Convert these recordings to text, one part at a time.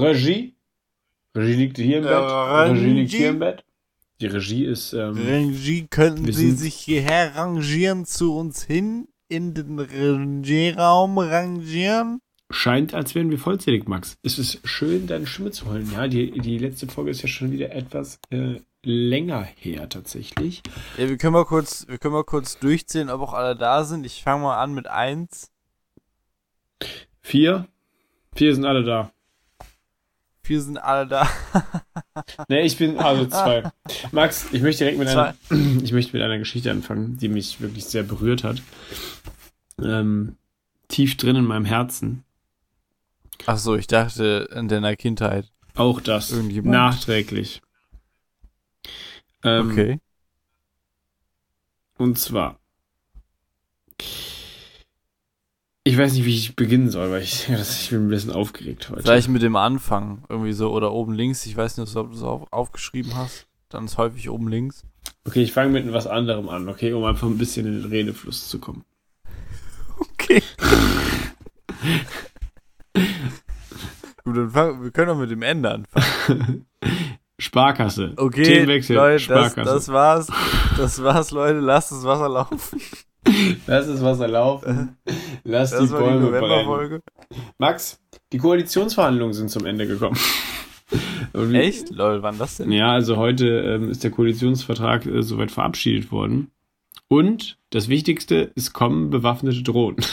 Regie. Regie liegt hier im Äh, Bett. Regie liegt hier im Bett. Die Regie ist, ähm, Regie, könnten Sie sich hierher rangieren zu uns hin? In den Regieraum rangieren? scheint, als wären wir vollzählig, Max. Es ist schön, deine Stimme zu holen. Ja, die, die letzte Folge ist ja schon wieder etwas äh, länger her, tatsächlich. Ja, wir können mal kurz, wir können mal kurz durchzählen, ob auch alle da sind. Ich fange mal an mit eins. Vier. Vier sind alle da. Vier sind alle da. Ne, ich bin also zwei. Max, ich möchte direkt mit einer, ich möchte mit einer Geschichte anfangen, die mich wirklich sehr berührt hat. Ähm, tief drin in meinem Herzen. Ach so, ich dachte in deiner Kindheit. Auch das. Irgendjemand? Nachträglich. Ähm, Okay. Und zwar. Ich weiß nicht, wie ich beginnen soll, weil ich, das, ich bin ein bisschen aufgeregt heute. Vielleicht mit dem Anfang. Irgendwie so. Oder oben links. Ich weiß nicht, ob du es auf, aufgeschrieben hast. Dann ist häufig oben links. Okay, ich fange mit was anderem an, okay, um einfach ein bisschen in den Redefluss zu kommen. Okay. Gut, dann fang, wir können doch mit dem Ende anfangen. Sparkasse. Okay, Themenwechsel. Leute, das, Sparkasse. das war's. Das war's, Leute. Lasst das Wasser laufen. Lass das Wasser laufen. Lass Das die war die Bäume brennen. Max, die Koalitionsverhandlungen sind zum Ende gekommen. Echt? Lol, wann das denn? Ja, also heute ähm, ist der Koalitionsvertrag äh, soweit verabschiedet worden. Und das Wichtigste, es kommen bewaffnete Drohnen.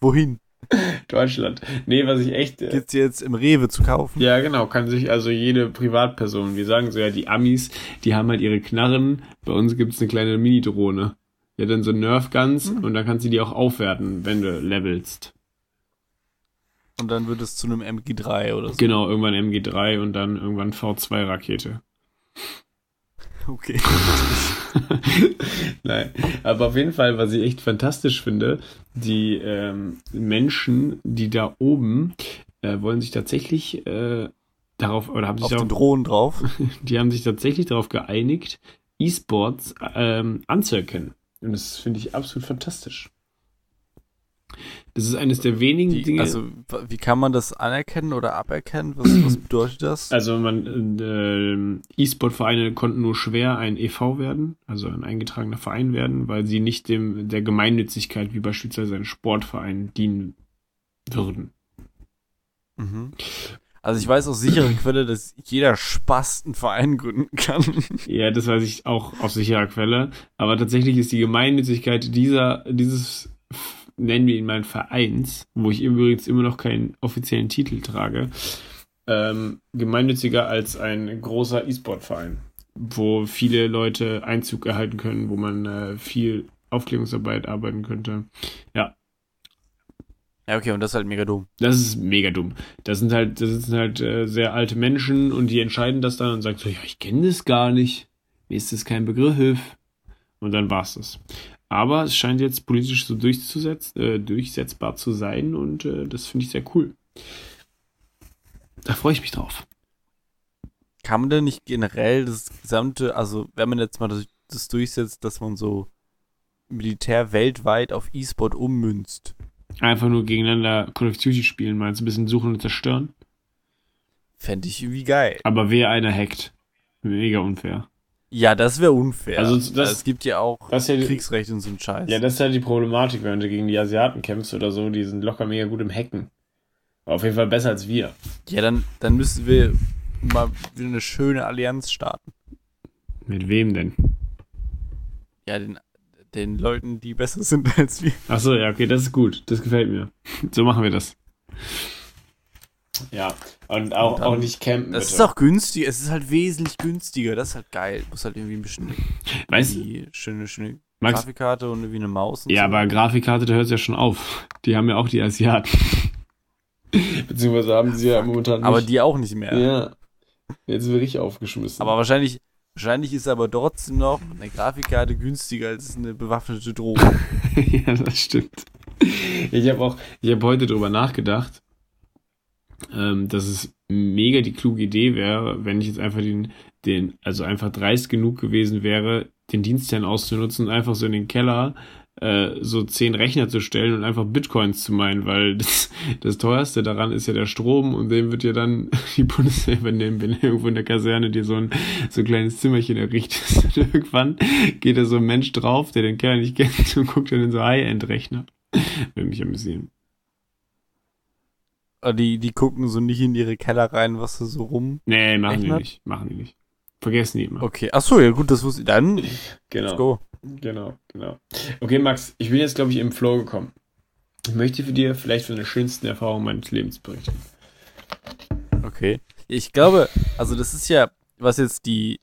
Wohin? Deutschland. Nee, was ich echt. Äh, Gibt's jetzt im Rewe zu kaufen? ja, genau, kann sich also jede Privatperson, wir sagen so ja, die Amis, die haben halt ihre Knarren. Bei uns gibt's eine kleine Mini-Drohne. Hat dann so Nerf Guns und dann kannst du die auch aufwerten, wenn du levelst. Und dann wird es zu einem MG3 oder so. Genau, irgendwann MG3 und dann irgendwann V2-Rakete. Okay. Nein, aber auf jeden Fall, was ich echt fantastisch finde, die ähm, Menschen, die da oben äh, wollen sich tatsächlich äh, darauf, oder haben sich Auf darauf, Drohnen drauf. die haben sich tatsächlich darauf geeinigt, E-Sports ähm, anzuerkennen. Und das finde ich absolut fantastisch. Das ist eines der wenigen Die, Dinge. also, wie kann man das anerkennen oder aberkennen? Was, was bedeutet das? Also man, äh, E-Sport-Vereine konnten nur schwer ein EV werden, also ein eingetragener Verein werden, weil sie nicht dem der Gemeinnützigkeit wie beispielsweise ein Sportverein dienen würden. Mhm. Also ich weiß aus sicherer Quelle, dass jeder Spast einen Verein gründen kann. Ja, das weiß ich auch aus sicherer Quelle. Aber tatsächlich ist die Gemeinnützigkeit dieser, dieses, nennen wir ihn mal Vereins, wo ich übrigens immer noch keinen offiziellen Titel trage, ähm, gemeinnütziger als ein großer E-Sport-Verein, wo viele Leute Einzug erhalten können, wo man äh, viel Aufklärungsarbeit arbeiten könnte. Ja, Ja, okay, und das ist halt mega dumm. das ist mega dumm. Das sind halt, das sind halt äh, sehr alte Menschen und die entscheiden das dann und sagen so, ja, ich kenne das gar nicht. Mir ist das kein Begriff. Und dann war's das. Aber es scheint jetzt politisch so äh, durchsetzbar zu sein und äh, das finde ich sehr cool. Da freue ich mich drauf. Kann man denn nicht generell das gesamte, also wenn man jetzt mal das, das durchsetzt, dass man so Militär weltweit auf E-Sport ummünzt? Einfach nur gegeneinander Call of Duty spielen, meinst du, ein bisschen suchen und zerstören? Fände ich irgendwie geil. Aber wer einer hackt. Mega unfair. Ja, das wäre unfair. Also Also das- es gibt ja auch ja, Kriegsrecht und so ein Scheiß. Ja, das ist halt die Problematik, wenn du gegen die Asiaten kämpfst oder so, die sind locker mega gut im Hacken. Auf jeden Fall besser als wir. ja dann, dann müssen wir mal wieder eine schöne Allianz starten. Mit wem denn? Ja, den, den Leuten, die besser sind als wir. Ach so, ja, okay, das ist gut. Das gefällt mir. So machen wir das. Ja, und auch, Und dann- auch nicht campen. Das bitte. ist auch günstig, es ist halt wesentlich günstiger. Das ist halt geil. Muss halt irgendwie ein bisschen Weißt du, die schöne, schöne Max, Grafikkarte und irgendwie eine Maus. Und ja, so. aber Grafikkarte, da hört es ja schon auf. Die haben ja auch die Asiaten. Beziehungsweise haben sie ja momentan nicht. Aber die auch nicht mehr. Ja. Jetzt bin ich aufgeschmissen. Aber wahrscheinlich, wahrscheinlich ist aber trotzdem noch eine Grafikkarte günstiger als eine bewaffnete Drohne. ja, das stimmt. Ich habe auch, ich habe heute drüber nachgedacht, ähm, dass es mega die kluge Idee wäre, wenn ich jetzt einfach den, den, also einfach dreist genug gewesen wäre, den Dienstherrn auszunutzen und einfach so in den Keller äh, so zehn Rechner zu stellen und einfach Bitcoins zu meinen, weil das, das teuerste daran ist ja der Strom und dem wird ja dann die Bundeswehr übernehmen, wenn irgendwo in der Kaserne dir so ein, so ein kleines Zimmerchen errichtet. Und irgendwann geht da so ein Mensch drauf, der den Kerl nicht kennt und guckt dann in so High-End-Rechner. Will mich amüsieren. Ah, Die, die gucken so nicht in ihre Keller rein, was da so rum. Nee, machen die nicht. Machen die nicht. Vergessen die immer. Okay, ach so, ja gut, das wusste ich. Dann, let's Genau. go. Genau, genau. Okay, Max, ich bin jetzt, glaube ich, im Flow gekommen. Ich möchte für dir vielleicht von der schönsten Erfahrung meines Lebens berichten. Okay. Ich glaube, also das ist ja, was jetzt die,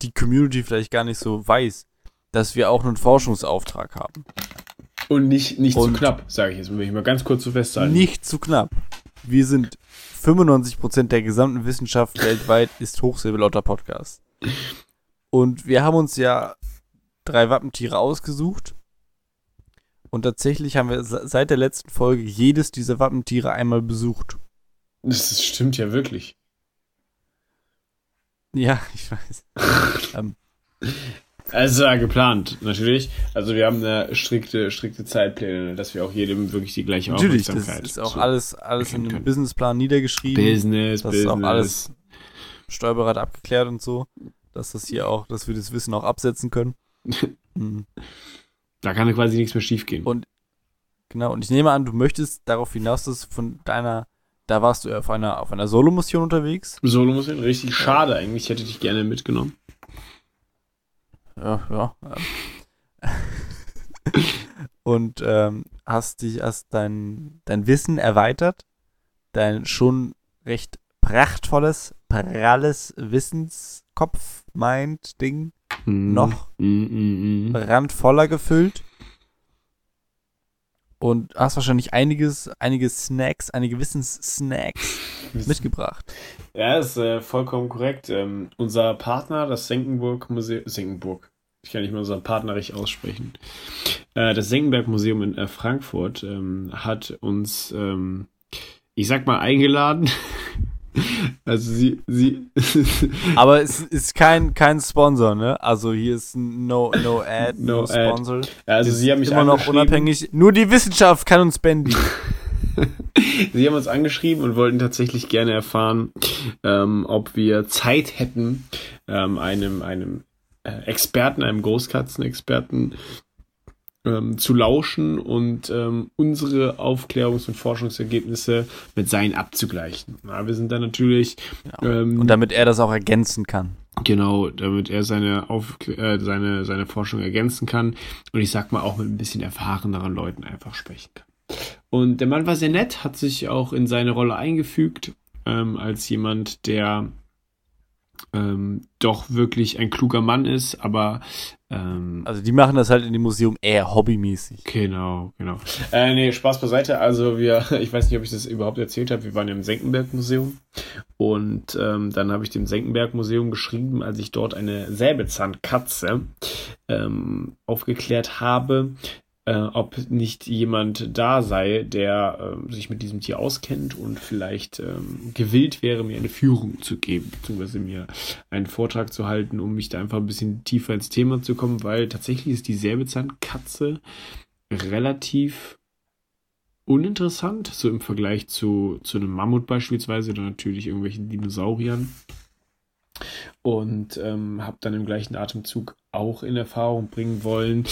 die Community vielleicht gar nicht so weiß, dass wir auch einen Forschungsauftrag haben. Und nicht, nicht zu Und- knapp, sage ich jetzt, will ich mal ganz kurz so festhalten. Nicht zu knapp. Wir sind 95% der gesamten Wissenschaft weltweit ist Hochsilberlauter Podcast. Und wir haben uns ja drei Wappentiere ausgesucht. Und tatsächlich haben wir se- seit der letzten Folge jedes dieser Wappentiere einmal besucht. Das stimmt ja wirklich. Ja, ich weiß. ähm, Also ja, geplant, natürlich. Also wir haben eine strikte, strikte Zeitpläne, dass wir auch jedem wirklich die gleiche natürlich, das Aufmerksamkeit ist auch alles, alles in können. Businessplan niedergeschrieben. Business, das ist Business. auch alles Steuerberater abgeklärt und so. Dass das hier auch, dass wir das Wissen auch absetzen können. Hm. Da kann quasi nichts mehr schiefgehen. Und- Genau, und ich nehme an, du möchtest darauf hinaus, dass von deiner, da warst du auf einer, auf einer Solo-Mission unterwegs. Solo muss hin, richtig schade eigentlich. Ich hätte dich gerne mitgenommen. Ja, ja. und ähm, hast dich, hast dein, dein Wissen erweitert, dein schon recht prachtvolles, pralles Wissenskopf, Mind, Ding, Mhm. noch Mm, mm, mm. randvoller gefüllt. Und hast wahrscheinlich einiges, einige Snacks, einige Wissenssnacks mitgebracht. Ja, ist äh, vollkommen korrekt. Ähm, unser Partner, das Senckenburg Museum, Senckenburg, ich kann nicht mal unseren Partner richtig aussprechen. Äh, das Senckenberg Museum in äh, Frankfurt ähm, hat uns, ähm, ich sag mal, eingeladen. also sie, sie, Aber es ist kein, kein Sponsor, ne? Also hier ist no, no Ad, no, No Ad. Sponsor. also sie haben mich immer noch unabhängig. Nur die Wissenschaft kann uns spenden. Sie haben uns angeschrieben und wollten tatsächlich gerne erfahren, ähm, ob wir Zeit hätten, ähm, einem, einem äh, Experten, einem Großkatzenexperten ähm, zu lauschen und ähm, unsere Aufklärungs- und Forschungsergebnisse mit seinen abzugleichen. Na, wir sind da natürlich ähm, Und damit er das auch ergänzen kann. Genau, damit er seine, Auf äh, seine, seine Forschung ergänzen kann und ich sag mal auch mit ein bisschen erfahreneren Leuten einfach sprechen kann. Und der Mann war sehr nett, hat sich auch in seine Rolle eingefügt, ähm, als jemand, der ähm, doch wirklich ein kluger Mann ist, aber ähm, Also die machen das halt in dem Museum eher hobbymäßig. Genau, genau. Äh, nee, Spaß beiseite. Also wir, ich weiß nicht, ob ich das überhaupt erzählt habe, wir waren im Senckenberg-Museum und ähm, dann habe ich dem Senckenberg-Museum geschrieben, als ich dort eine Säbelzahnkatze ähm, aufgeklärt habe, äh, ob nicht jemand da sei, der ähm, sich mit diesem Tier auskennt und vielleicht ähm, gewillt wäre, mir eine Führung zu geben, beziehungsweise mir einen Vortrag zu halten, um mich da einfach ein bisschen tiefer ins Thema zu kommen, weil tatsächlich ist die Säbelzahnkatze relativ uninteressant, so im Vergleich zu, zu einem Mammut beispielsweise oder natürlich irgendwelchen Dinosauriern. Und ähm, habe dann im gleichen Atemzug auch in Erfahrung bringen wollen,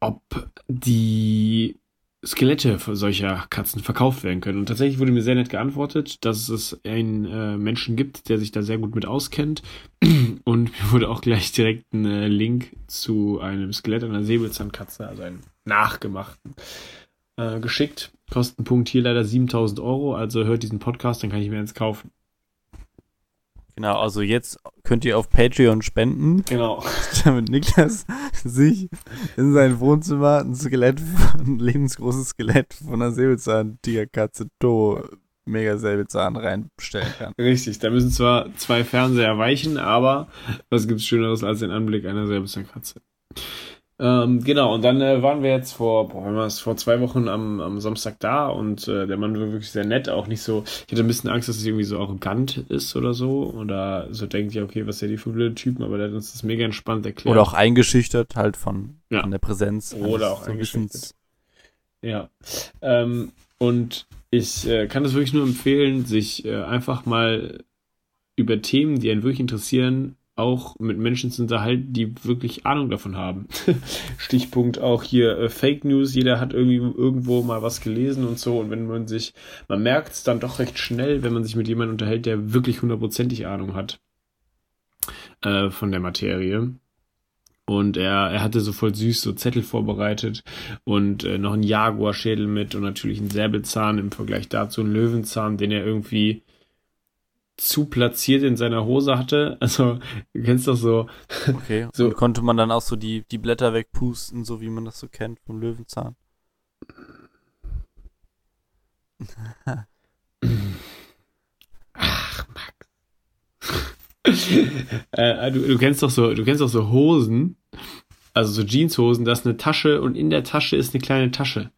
ob die Skelette solcher Katzen verkauft werden können. Und tatsächlich wurde mir sehr nett geantwortet, dass es einen äh, Menschen gibt, der sich da sehr gut mit auskennt. Und mir wurde auch gleich direkt ein äh, Link zu einem Skelett einer Säbelzahnkatze, also einem nachgemachten, äh, geschickt. Kostenpunkt hier leider 7000 Euro. Also hört diesen Podcast, dann kann ich mir eins kaufen. Genau, also jetzt könnt ihr auf Patreon spenden, Genau. damit Niklas sich in sein Wohnzimmer ein Skelett, ein lebensgroßes Skelett von einer Säbelzahn-Tigerkatze To mega Säbelzahn reinstellen kann. Richtig, da müssen zwar zwei Fernseher weichen, aber was gibt's Schöneres als den Anblick einer Säbelzahnkatze? Ähm, genau, und dann äh, waren wir jetzt vor, boah, wir vor zwei Wochen am, am Samstag da und äh, der Mann war wirklich sehr nett, auch nicht so, ich hatte ein bisschen Angst, dass es irgendwie so arrogant ist oder so oder so denkt, ja, okay, was ist ja die für blöde Typen, aber der hat uns das mega entspannt erklärt. Oder auch eingeschüchtert halt von, Ja. von der Präsenz. Oder auch so eingeschüchtert. Ja. Ähm, und ich äh, kann das wirklich nur empfehlen, sich äh, einfach mal über Themen, die einen wirklich interessieren, auch mit Menschen zu unterhalten, die wirklich Ahnung davon haben. Stichpunkt auch hier äh, Fake News. Jeder hat irgendwie irgendwo mal was gelesen und so. Und wenn man sich, man merkt es dann doch recht schnell, wenn man sich mit jemandem unterhält, der wirklich hundertprozentig Ahnung hat äh, von der Materie. Und er, er hatte so voll süß so Zettel vorbereitet und äh, noch einen Jaguar-Schädel mit und natürlich einen Säbelzahn im Vergleich dazu einen Löwenzahn, den er irgendwie zu platziert in seiner Hose hatte. Also, du kennst doch so, Okay. So. Und konnte man dann auch so die, die Blätter wegpusten, so wie man das so kennt vom Löwenzahn. äh, du, du kennst doch so, du kennst doch so Hosen, also so Jeanshosen, da ist eine Tasche und in der Tasche ist eine kleine Tasche.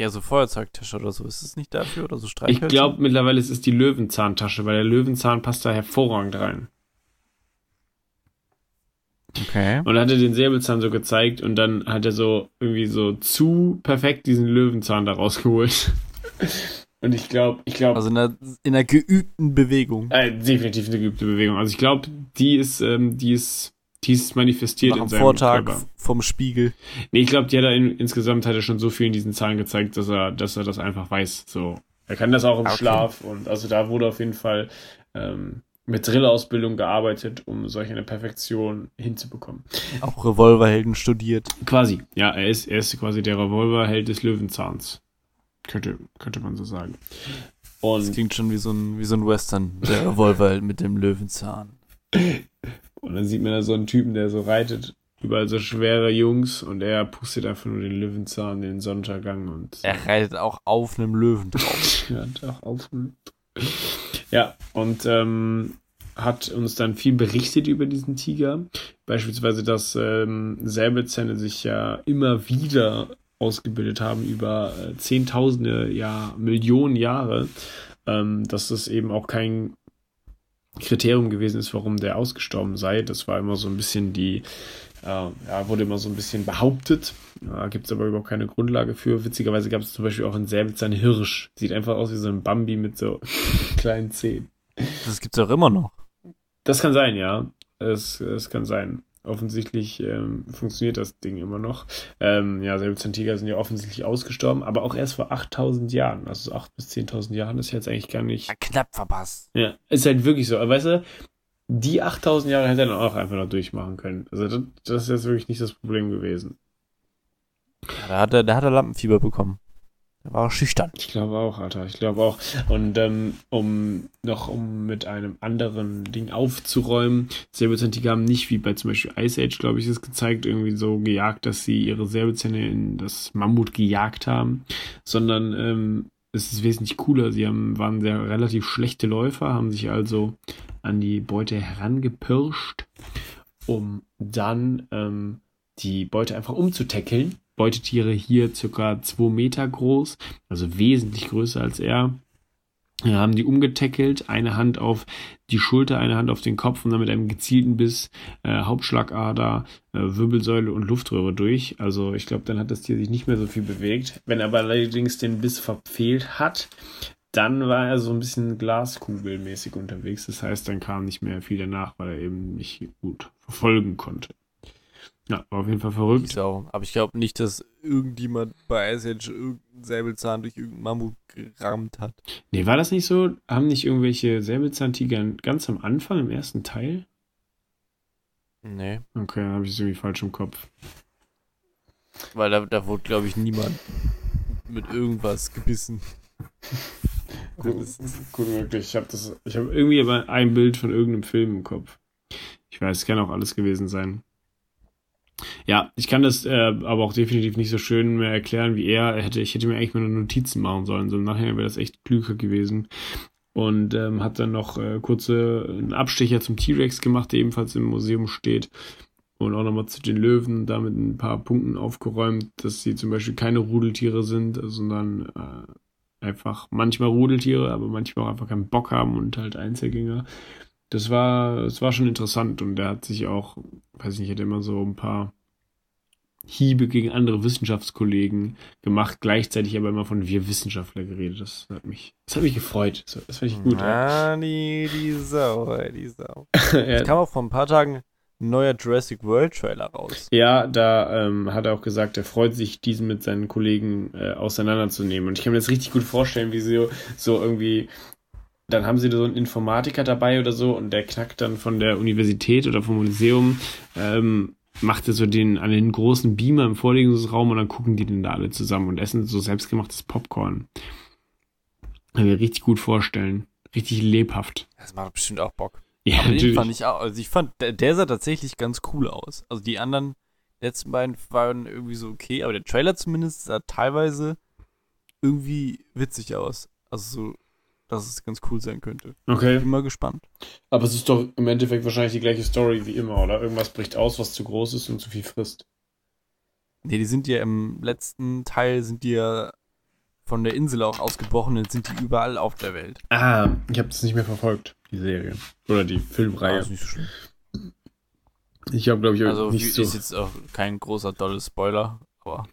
Ja, so Feuerzeugtasche oder so. Ist es nicht dafür? Oder so Ich Streichhölzer? glaube mittlerweile ist es die Löwenzahntasche, weil der Löwenzahn passt da hervorragend rein. Okay. Und er hatte den Säbelzahn so gezeigt und dann hat er so irgendwie so zu perfekt diesen Löwenzahn da rausgeholt. Und ich glaube, ich glaube, Also in einer, in einer geübten Bewegung. äh, definitiv eine geübte Bewegung. Also ich glaube, die ist, ähm, die ist, die ist manifestiert in seinem Vortag Körper. vom Spiegel. Nee, ich glaube, die hat er in, insgesamt hat er schon so viel in diesen Zahlen gezeigt, dass er, dass er das einfach weiß. So, er kann das auch im Okay. Schlaf und also da wurde auf jeden Fall ähm, mit Drillausbildung gearbeitet, um solch eine Perfektion hinzubekommen. Auch Revolverhelden studiert. Quasi, ja, er ist, er ist quasi der Revolverheld des Löwenzahns. Könnte, könnte man so sagen. Das Und, klingt schon wie so ein, wie so ein Western. Der Revolverheld mit dem Löwenzahn. und dann sieht man da so einen Typen, der so reitet, überall so schwere Jungs und er pustet einfach nur den Löwenzahn, den Sonnenuntergang und Er reitet auch auf einem Löwen drauf. Ja, doch auf. Ja, und ähm, hat uns dann viel berichtet über diesen Tiger. Beispielsweise, dass ähm, Säbelzähne sich ja immer wieder ausgebildet haben über äh, Zehntausende, ja, Millionen Jahre. Ähm, dass das eben auch kein Kriterium gewesen ist, warum der ausgestorben sei. Das war immer so ein bisschen die, äh, ja, wurde immer so ein bisschen behauptet. Da gibt es aber überhaupt keine Grundlage für. Witzigerweise gab es zum Beispiel auch in Säbelzahn Hirsch. Sieht einfach aus wie so ein Bambi mit so kleinen Zehen. Das gibt's auch immer noch. Das kann sein, ja. Es, es kann sein. Offensichtlich ähm, funktioniert das Ding immer noch. Ähm, ja, Säbelzahntiger sind ja offensichtlich ausgestorben, aber auch erst vor 8000 Jahren. Also 8.000 bis 10.000 Jahren ist jetzt eigentlich gar nicht Ja, knapp verpasst. ja, ist halt wirklich so. Aber Weißt du, die 8000 Jahre hätte er dann auch einfach noch durchmachen können. Also das, das ist jetzt wirklich nicht das Problem gewesen. Ja, da hat er, da hat er Lampenfieber bekommen. Der war schüchtern. Ich glaube auch, Alter. Ich glaube auch. Und ähm, um noch um mit einem anderen Ding aufzuräumen, Säbelzahntiger haben nicht wie bei zum Beispiel Ice Age, glaube ich, es gezeigt, irgendwie so gejagt, dass sie ihre Säbelzähne in das Mammut gejagt haben, sondern ähm, es ist wesentlich cooler. Sie haben, waren sehr relativ schlechte Läufer, haben sich also an die Beute herangepirscht, um dann ähm, die Beute einfach umzutackeln. Beutetiere hier circa 2 Meter groß, also wesentlich größer als er. Wir haben die umgetackelt, eine Hand auf die Schulter, eine Hand auf den Kopf und dann mit einem gezielten Biss äh, Hauptschlagader, äh, Wirbelsäule und Luftröhre durch. Also ich glaube, dann hat das Tier sich nicht mehr so viel bewegt. Wenn er aber allerdings den Biss verfehlt hat, dann war er so ein bisschen glaskugelmäßig unterwegs. Das heißt, dann kam nicht mehr viel danach, weil er eben nicht gut verfolgen konnte. Ja, war auf jeden Fall Die verrückt. Sau. Aber ich glaube nicht, dass irgendjemand bei Ice Age irgendeinen Säbelzahn durch irgendeinen Mammut gerammt hat. Nee, war das nicht so? Haben nicht irgendwelche Säbelzahntiger ganz am Anfang, im ersten Teil? Nee. Okay, dann habe ich es irgendwie falsch im Kopf. Weil da, da wurde, glaube ich, niemand mit irgendwas gebissen. Gut, gut möglich. Ich habe das, ich habe irgendwie aber ein Bild von irgendeinem Film im Kopf. Ich weiß, es kann auch alles gewesen sein. Ja, ich kann das äh, aber auch definitiv nicht so schön mehr erklären wie er. hätte, ich hätte mir eigentlich mal nur Notizen machen sollen. So im Nachhinein wäre das echt klüger gewesen. Und ähm, hat dann noch äh, kurze einen Abstecher zum T-Rex gemacht, der ebenfalls im Museum steht. und auch nochmal zu den Löwen da mit ein paar Punkten aufgeräumt, dass sie zum Beispiel keine Rudeltiere sind, sondern äh, einfach manchmal Rudeltiere, aber manchmal auch einfach keinen Bock haben und halt Einzelgänger. Das war, das war schon interessant und er hat sich auch, weiß ich nicht, hat immer so ein paar Hiebe gegen andere Wissenschaftskollegen gemacht, gleichzeitig aber immer von wir Wissenschaftler geredet. Das hat mich, das hat mich gefreut. Das, das fand ich gut. Ah, die, die Sau, die Sau. Es kam auch vor ein paar Tagen ein neuer Jurassic World Trailer raus. Ja, da ähm, hat er auch gesagt, er freut sich, diesen mit seinen Kollegen äh, auseinanderzunehmen. Und ich kann mir das richtig gut vorstellen, wie sie so irgendwie dann haben sie so einen Informatiker dabei oder so und der knackt dann von der Universität oder vom Museum ähm, macht er so den an den großen Beamer im Vorlesungsraum und dann gucken die den da alle zusammen und essen so selbstgemachtes Popcorn. Kann mir richtig gut vorstellen. Richtig lebhaft. Das macht bestimmt auch Bock. Ja, Aber natürlich. fand ich auch, also ich fand, der, der sah tatsächlich ganz cool aus. Also die anderen letzten beiden waren irgendwie so okay, aber der Trailer zumindest sah teilweise irgendwie witzig aus. Also so, dass es ganz cool sein könnte. Okay. Bin mal gespannt. Aber es ist doch im Endeffekt wahrscheinlich die gleiche Story wie immer, oder? Irgendwas bricht aus, was zu groß ist und zu viel frisst. Nee, die sind ja im letzten Teil sind die ja von der Insel auch ausgebrochen, jetzt sind die überall auf der Welt. Ah, ich habe das nicht mehr verfolgt, die Serie. Oder die Filmreihe. ist nicht so schlimm. Ich habe, glaube ich, Also nicht so. ist jetzt auch kein großer dolles Spoiler, aber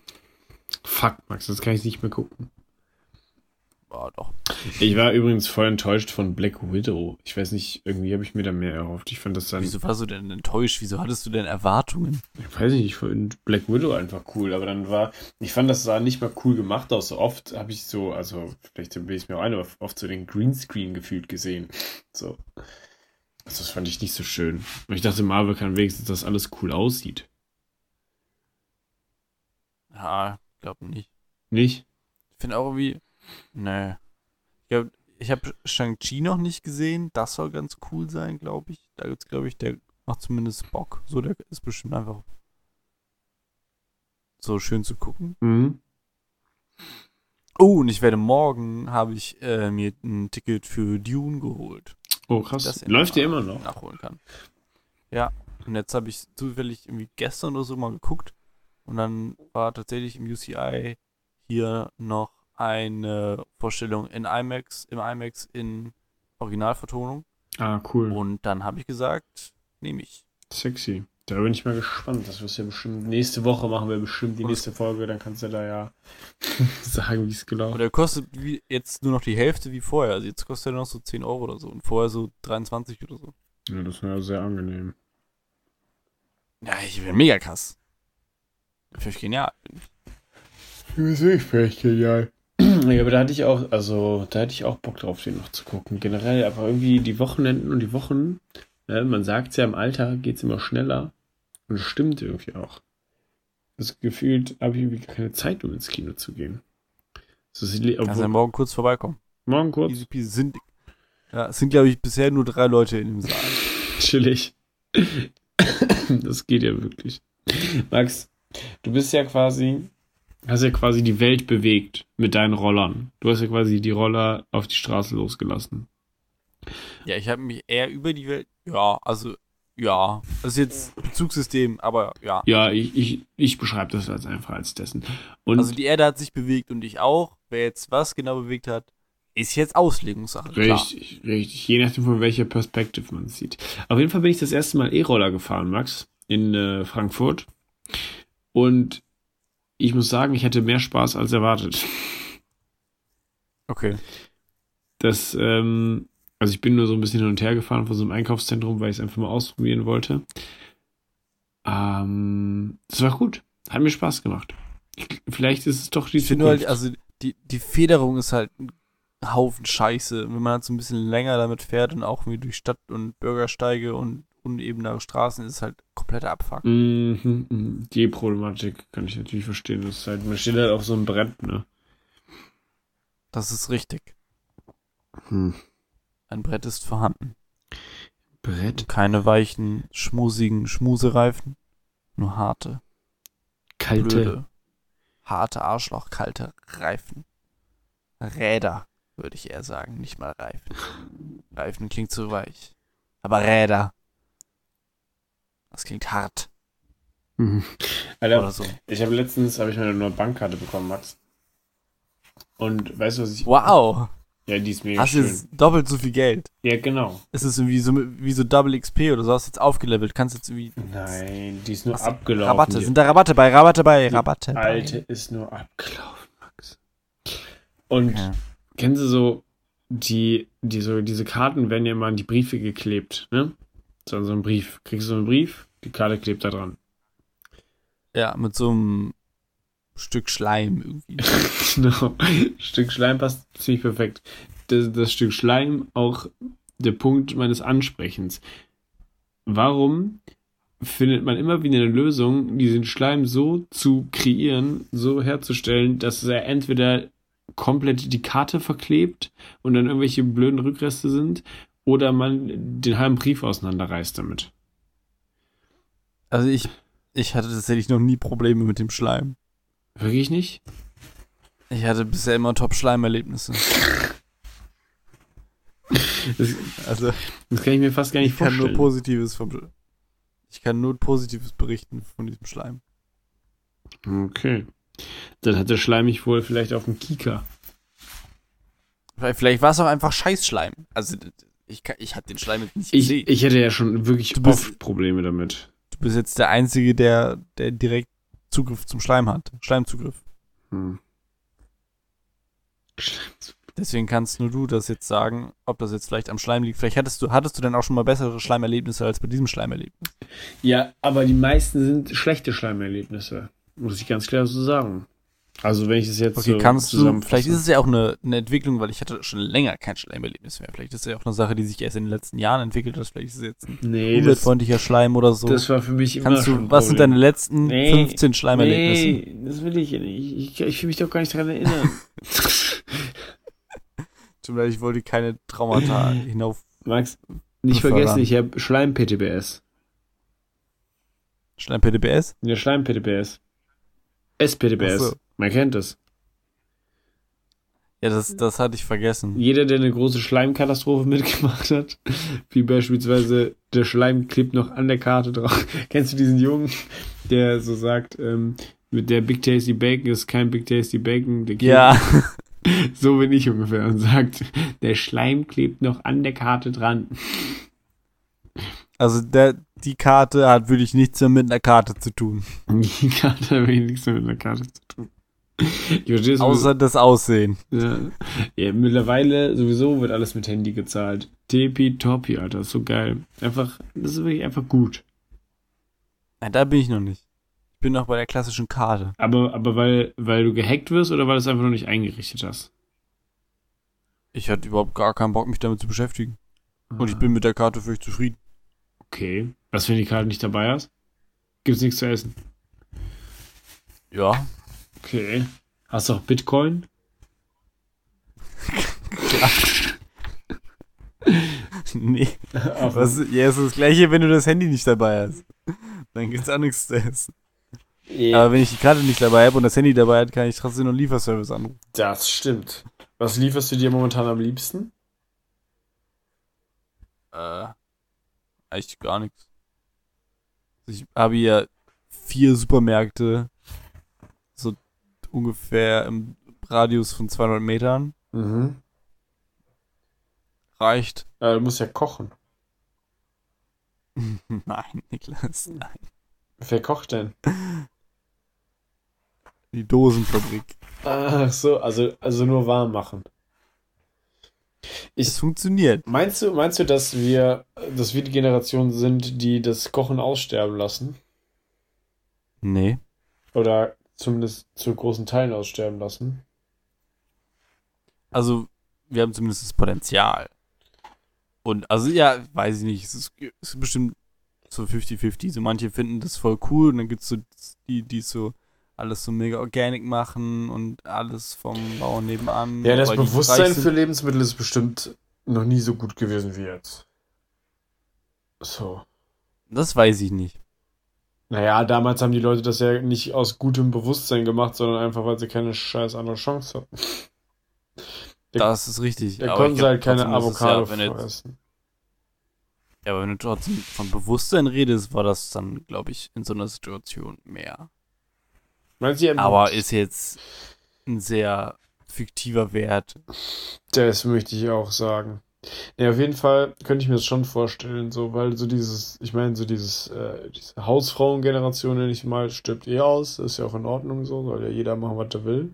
Fuck, Max, das kann ich nicht mehr gucken. War doch. Ich war übrigens voll enttäuscht von Black Widow. Ich weiß nicht, irgendwie habe ich mir da mehr erhofft. Ich fand das dann, Wieso warst du denn enttäuscht? Wieso hattest du denn Erwartungen? ich weiß nicht, ich fand Black Widow einfach cool, aber dann war, ich fand das sah nicht mal cool gemacht aus. So oft habe ich so, also vielleicht bin ich mir auch ein, aber oft so den Greenscreen gefühlt gesehen. So. Also das fand ich nicht so schön. Und ich dachte, Marvel kann wenigstens, dass alles cool aussieht. Ja, glaub nicht. Nicht? Ich finde auch irgendwie. Nee. Ich habe Shang-Chi noch nicht gesehen. Das soll ganz cool sein, glaube ich. Da gibt's, glaube ich, der macht zumindest Bock. So, der ist bestimmt einfach so schön zu gucken. Mhm. Oh, und ich werde morgen habe ich äh, mir ein Ticket für Dune geholt. Oh, krass. Das Läuft mal immer noch? Nachholen kann. Ja. Und jetzt habe ich zufällig irgendwie gestern oder so mal geguckt. Und dann war tatsächlich im UCI hier noch eine Vorstellung in IMAX, im IMAX in Originalvertonung. Ah, cool. Und dann habe ich gesagt, nehme ich. Sexy. Da bin ich mal gespannt. Das wirst ja bestimmt. Nächste Woche machen wir bestimmt die nächste Folge. Dann kannst du da ja sagen, wie es Und gelaufen der kostet jetzt nur noch die Hälfte wie vorher. Also jetzt kostet er noch so 10 Euro oder so. Und vorher so 23 oder so. Ja, das war ja sehr angenehm. Ja, ich bin mega krass. Völlig genial. Das ist echt genial. Ja, aber da hatte ich auch, also da hatte ich auch Bock drauf, den noch zu gucken. Generell, aber irgendwie die Wochenenden und die Wochen, ne, man sagt ja, im Alter geht es immer schneller. Und das stimmt irgendwie auch. Das gefühlt habe ich irgendwie keine Zeit, um ins Kino zu gehen. So, es Kannst ja morgen kurz vorbeikommen. morgen kurz, Easy peasy. Sind, ja, es sind, glaube ich, bisher nur drei Leute in dem Saal. chillig. das geht ja wirklich. Max, du bist ja quasi, hast ja quasi die Welt bewegt mit deinen Rollern. Du hast ja quasi die Roller auf die Straße losgelassen. Ja, ich habe mich eher über die Welt. Ja, also, ja. Das ist jetzt Bezugssystem, aber ja. Ja, ich, ich, ich beschreibe das als einfach als dessen. Und Also die Erde hat sich bewegt und ich auch. Wer jetzt was genau bewegt hat, ist jetzt Auslegungssache. Klar. richtig, richtig. Je nachdem, von welcher Perspektive man es sieht. Auf jeden Fall bin ich das erste Mal E-Roller gefahren, Max, in äh, Frankfurt. Und ich muss sagen, ich hatte mehr Spaß als erwartet. Okay. Das, ähm, also ich bin nur so ein bisschen hin und her gefahren von so einem Einkaufszentrum, weil ich es einfach mal ausprobieren wollte. Ähm, das war gut. Hat mir Spaß gemacht. Ich, vielleicht ist es doch die Ich finde halt, Zukunft. also die, die Federung ist halt ein Haufen Scheiße. Wenn man halt so ein bisschen länger damit fährt und auch wie durch Stadt und Bürgersteige und unebenere Straßen, ist es halt kompletter Abfuck. Mhm, mhm. Die Problematik kann ich natürlich verstehen. Das ist halt, man steht halt auf so einem Brett, ne? Das ist richtig. Hm. Ein Brett ist vorhanden. Brett? Keine weichen, schmusigen Schmusereifen. Nur harte, Kalte. blöde, harte Arschloch, kalte Reifen. Räder, würde ich eher sagen, nicht mal Reifen. Reifen klingt zu weich. Aber Räder. Das klingt hart. Mhm. Alter, oder so. ich habe letztens habe ich meine neue Bankkarte bekommen, Max. Und weißt du, was ich. Wow. Ja, die ist mega Hast du schön. jetzt doppelt so viel Geld? Ja, genau. Ist es irgendwie so, wie so Double XP oder so? Hast du jetzt aufgelevelt? Kannst jetzt irgendwie. Nein, die ist nur Hast du abgelaufen. Rabatte. Die Sind da Rabatte bei? Rabatte bei? Rabatte bei. alte ist nur abgelaufen, Max. Und Okay. kennen Sie so die, die so, diese Karten werden ja immer an die Briefe geklebt, ne? So, ein Brief. Kriegst du so einen Brief, die Karte klebt da dran. Ja, mit so einem Stück Schleim irgendwie. genau. Stück Schleim passt ziemlich perfekt. Das, das Stück Schleim auch der Punkt meines Ansprechens. Warum findet man immer wieder eine Lösung, diesen Schleim so zu kreieren, so herzustellen, dass er entweder komplett die Karte verklebt und dann irgendwelche blöden Rückreste sind, oder man den halben Brief auseinanderreißt damit. Also ich, ich hatte tatsächlich noch nie Probleme mit dem Schleim. Wirklich nicht? Ich hatte bisher immer Top-Schleimerlebnisse. Das, Also das kann ich mir fast gar nicht ich kann nur vorstellen. Positives vom Ich kann nur Positives berichten von diesem Schleim. Okay. Dann hat der Schleim mich wohl vielleicht auf dem Kika. Vielleicht, vielleicht war es auch einfach Scheißschleim. Also ich, kann- ich hatte den Schleim jetzt nicht Ich, gesehen. ich hätte ja schon wirklich Du bist- oft Probleme damit. du bist jetzt der Einzige, der, der direkt Zugriff zum Schleim hat. Schleimzugriff. Hm. Deswegen kannst nur du das jetzt sagen, ob das jetzt vielleicht am Schleim liegt. Vielleicht hattest du, hattest du denn auch schon mal bessere Schleimerlebnisse als bei diesem Schleimerlebnis. Ja, aber die meisten sind schlechte Schleimerlebnisse. Muss ich ganz klar so sagen. Also wenn ich es jetzt Okay, so kannst du, vielleicht ist es ja auch eine, eine Entwicklung, weil ich hatte schon länger kein Schleimerlebnis mehr. Vielleicht ist es ja auch eine Sache, die sich erst in den letzten Jahren entwickelt hat. Vielleicht ist es jetzt ein Nee, umweltfreundlicher Schleim oder so. das war für mich immer Kannst schon du, ein was sind deine letzten Nee, 15 Schleimerlebnisse? Nee, das will ich ja nicht. Ich, ich will mich doch gar nicht daran erinnern. Tut mir leid, ich wollte keine Traumata hinauf. Max, nicht Befördern. vergessen, ich habe Schleim-PTBS. Schleim-PDBS? Ja, Schleim-PTBS. SPTBS. Man kennt es. Ja, das, das hatte ich vergessen. Jeder, der eine große Schleimkatastrophe mitgemacht hat, wie beispielsweise der Schleim klebt noch an der Karte drauf. Kennst du diesen Jungen, der so sagt, ähm, mit der Big Tasty Bacon ist kein Big Tasty Bacon. Ja, So bin ich ungefähr und sagt, der Schleim klebt noch an der Karte dran. also der, die Karte hat wirklich nichts mehr mit einer Karte zu tun. Die Karte hat wirklich nichts mehr mit einer Karte zu tun. Verstehe Außer das Aussehen. Ja. ja, mittlerweile sowieso wird alles mit Handy gezahlt. Tipi Topi, Alter, ist so geil. Einfach, das ist wirklich einfach gut. Nein, da bin ich noch nicht. Ich bin noch bei der klassischen Karte. Aber, aber weil, weil du gehackt wirst oder weil du es einfach noch nicht eingerichtet hast? Ich hatte überhaupt gar keinen Bock, mich damit zu beschäftigen. Und ich bin mit der Karte völlig zufrieden. Okay. Was, wenn die Karte nicht dabei hast? Gibt's nichts zu essen? Ja. Okay. Hast du auch Bitcoin? nee. Auf- Was, ja, ist das gleiche, wenn du das Handy nicht dabei hast. Dann gibt's auch nichts zu essen. Ja, Aber wenn ich die Karte nicht dabei habe und das Handy dabei hat, kann ich trotzdem noch einen Lieferservice anrufen. das stimmt. Was lieferst du dir momentan am liebsten? Äh, eigentlich gar nichts. Ich habe hier vier Supermärkte, ungefähr im Radius von 200 Metern. Mhm. Reicht. Äh, du musst ja kochen. Nein, Niklas, nein. Wer kocht denn? Die Dosenfabrik. Ach so, also, also nur warm machen. Es funktioniert. Meinst du, meinst du, dass wir, dass wir die Generation sind, die das Kochen aussterben lassen? Nee. Oder zumindest zu großen Teilen aussterben lassen? Also, wir haben zumindest das Potenzial. Und, also, ja, weiß ich nicht. Es ist, es ist bestimmt so 50-50. So manche finden das voll cool und dann gibt's so die, die so alles so mega organic machen und alles vom Bauern nebenan. Ja, das Bewusstsein für Lebensmittel ist bestimmt noch nie so gut gewesen wie jetzt. So. Das weiß ich nicht. Naja, damals haben die Leute das ja nicht aus gutem Bewusstsein gemacht, sondern einfach, weil sie keine scheiß andere Chance hatten. Da- Das ist richtig. Da konnten sie halt keine Avocado ja, fressen. Ja, aber wenn du trotzdem von Bewusstsein redest, war das dann, glaube ich, in so einer Situation mehr. Meinst du, Aber ist jetzt ein sehr fiktiver Wert. Das möchte ich auch sagen. Ja, auf jeden Fall könnte ich mir das schon vorstellen, so, weil so dieses, ich meine, so dieses, äh, diese Hausfrauengeneration, nenne ich mal, stirbt eh aus, ist ja auch in Ordnung so, soll ja jeder machen, was er will.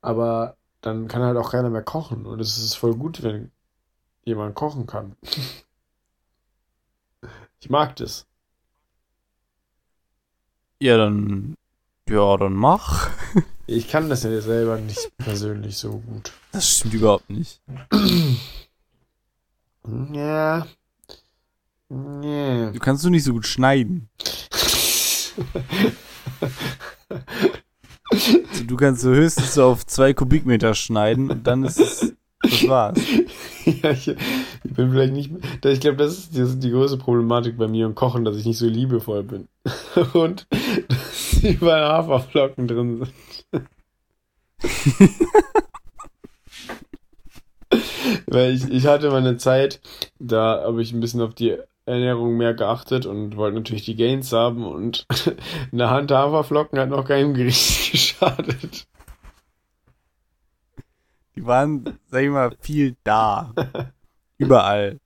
Aber dann kann halt auch keiner mehr kochen und es ist voll gut, wenn jemand kochen kann. Ich mag das. Ja, dann, ja, dann mach. Ich kann das ja selber nicht persönlich so gut. Das stimmt überhaupt nicht. Ja. Nee. Du kannst du nicht so gut schneiden. Also, du kannst so höchstens so auf zwei Kubikmeter schneiden und dann ist es, das war's. Ja, ich, ich bin vielleicht nicht. Ich glaube, das ist die, die größte Problematik bei mir im Kochen, dass ich nicht so liebevoll bin. Und dass überall Haferflocken drin sind. Weil ich, ich hatte mal eine Zeit, da habe ich ein bisschen auf die Ernährung mehr geachtet und wollte natürlich die Gains haben und eine Hand Haferflocken hat noch keinem Gericht geschadet. Die waren, sag ich mal, viel da. Überall.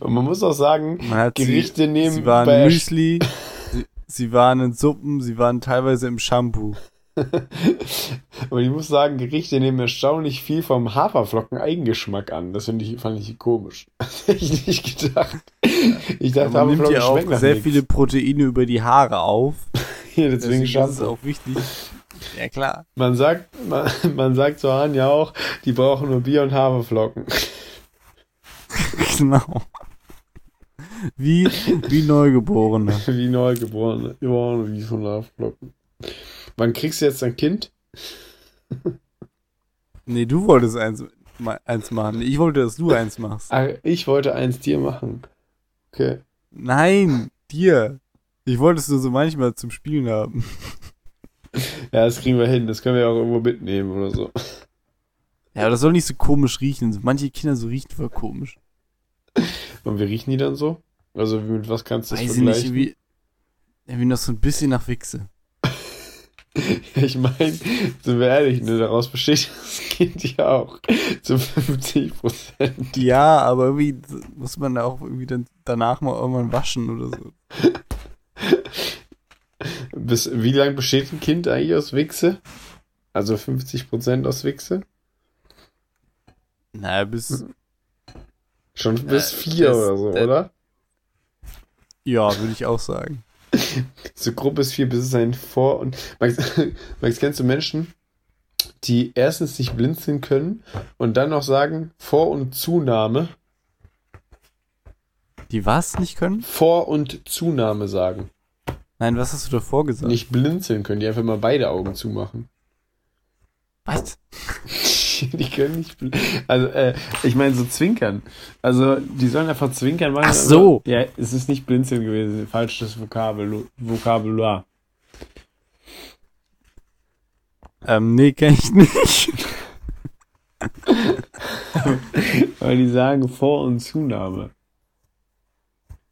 Und man muss auch sagen, Gerichte sie, nehmen sie waren Müsli, sie, sie waren in Suppen, sie waren teilweise im Shampoo. Aber ich muss sagen, Gerichte nehmen erstaunlich viel vom Haferflocken-Eigengeschmack an. Das ich, fand ich komisch. Das hätte ich nicht gedacht. Ich dachte, man nimmt Haferflocken ja auch sehr nichts. viele Proteine über die Haare auf. Ja, deswegen Deswegen ist es auch wichtig. Ja, klar. Man sagt, man, man sagt zu Hahn ja auch, die brauchen nur Bier und Haferflocken. genau. Wie, wie Neugeborene. Wie Neugeborene. Die brauchen nur Bier und Haferflocken. Wann kriegst du jetzt dein Kind? Nee, du wolltest eins, eins machen. Ich wollte, dass du eins machst. Ah, ich wollte eins dir machen. Okay. Nein, dir. Ich wollte es nur so manchmal zum Spielen haben. Ja, das kriegen wir hin. Das können wir auch irgendwo mitnehmen oder so. Ja, aber das soll nicht so komisch riechen. Manche Kinder so riechen voll komisch. Und wie riechen die dann so? Also mit was kannst du das Weiß ich nicht, vergleichen? irgendwie, irgendwie noch so ein bisschen nach Wichse. Ich meine, sind wir ehrlich, ne, daraus besteht das Kind ja auch zu 50 Prozent. Ja, aber irgendwie muss man auch irgendwie dann danach mal irgendwann waschen oder so. Bis, wie lange besteht ein Kind eigentlich aus Wichse? Also 50 Prozent aus Wichse? Naja, bis, Schon bis Äh, vier das- oder so, das- oder? ja, würde ich auch sagen. So grob bis vier, bis es ein Vor- und. Max, Max, kennst du Menschen, die erstens nicht blinzeln können und dann noch sagen Vor- und Zunahme? Die was nicht können? Vor- und Zunahme sagen. Nein, was hast du davor gesagt? Nicht blinzeln können, die einfach mal beide Augen zumachen. Was? Die können nicht. Also, äh, ich meine, so zwinkern. Also, die sollen einfach zwinkern machen. Ach so. Aber, ja, es ist nicht blinzeln gewesen. Falsches Vokabel, Vokabular. Ähm, nee, kenn ich nicht. Weil die sagen Vor- und Zunahme.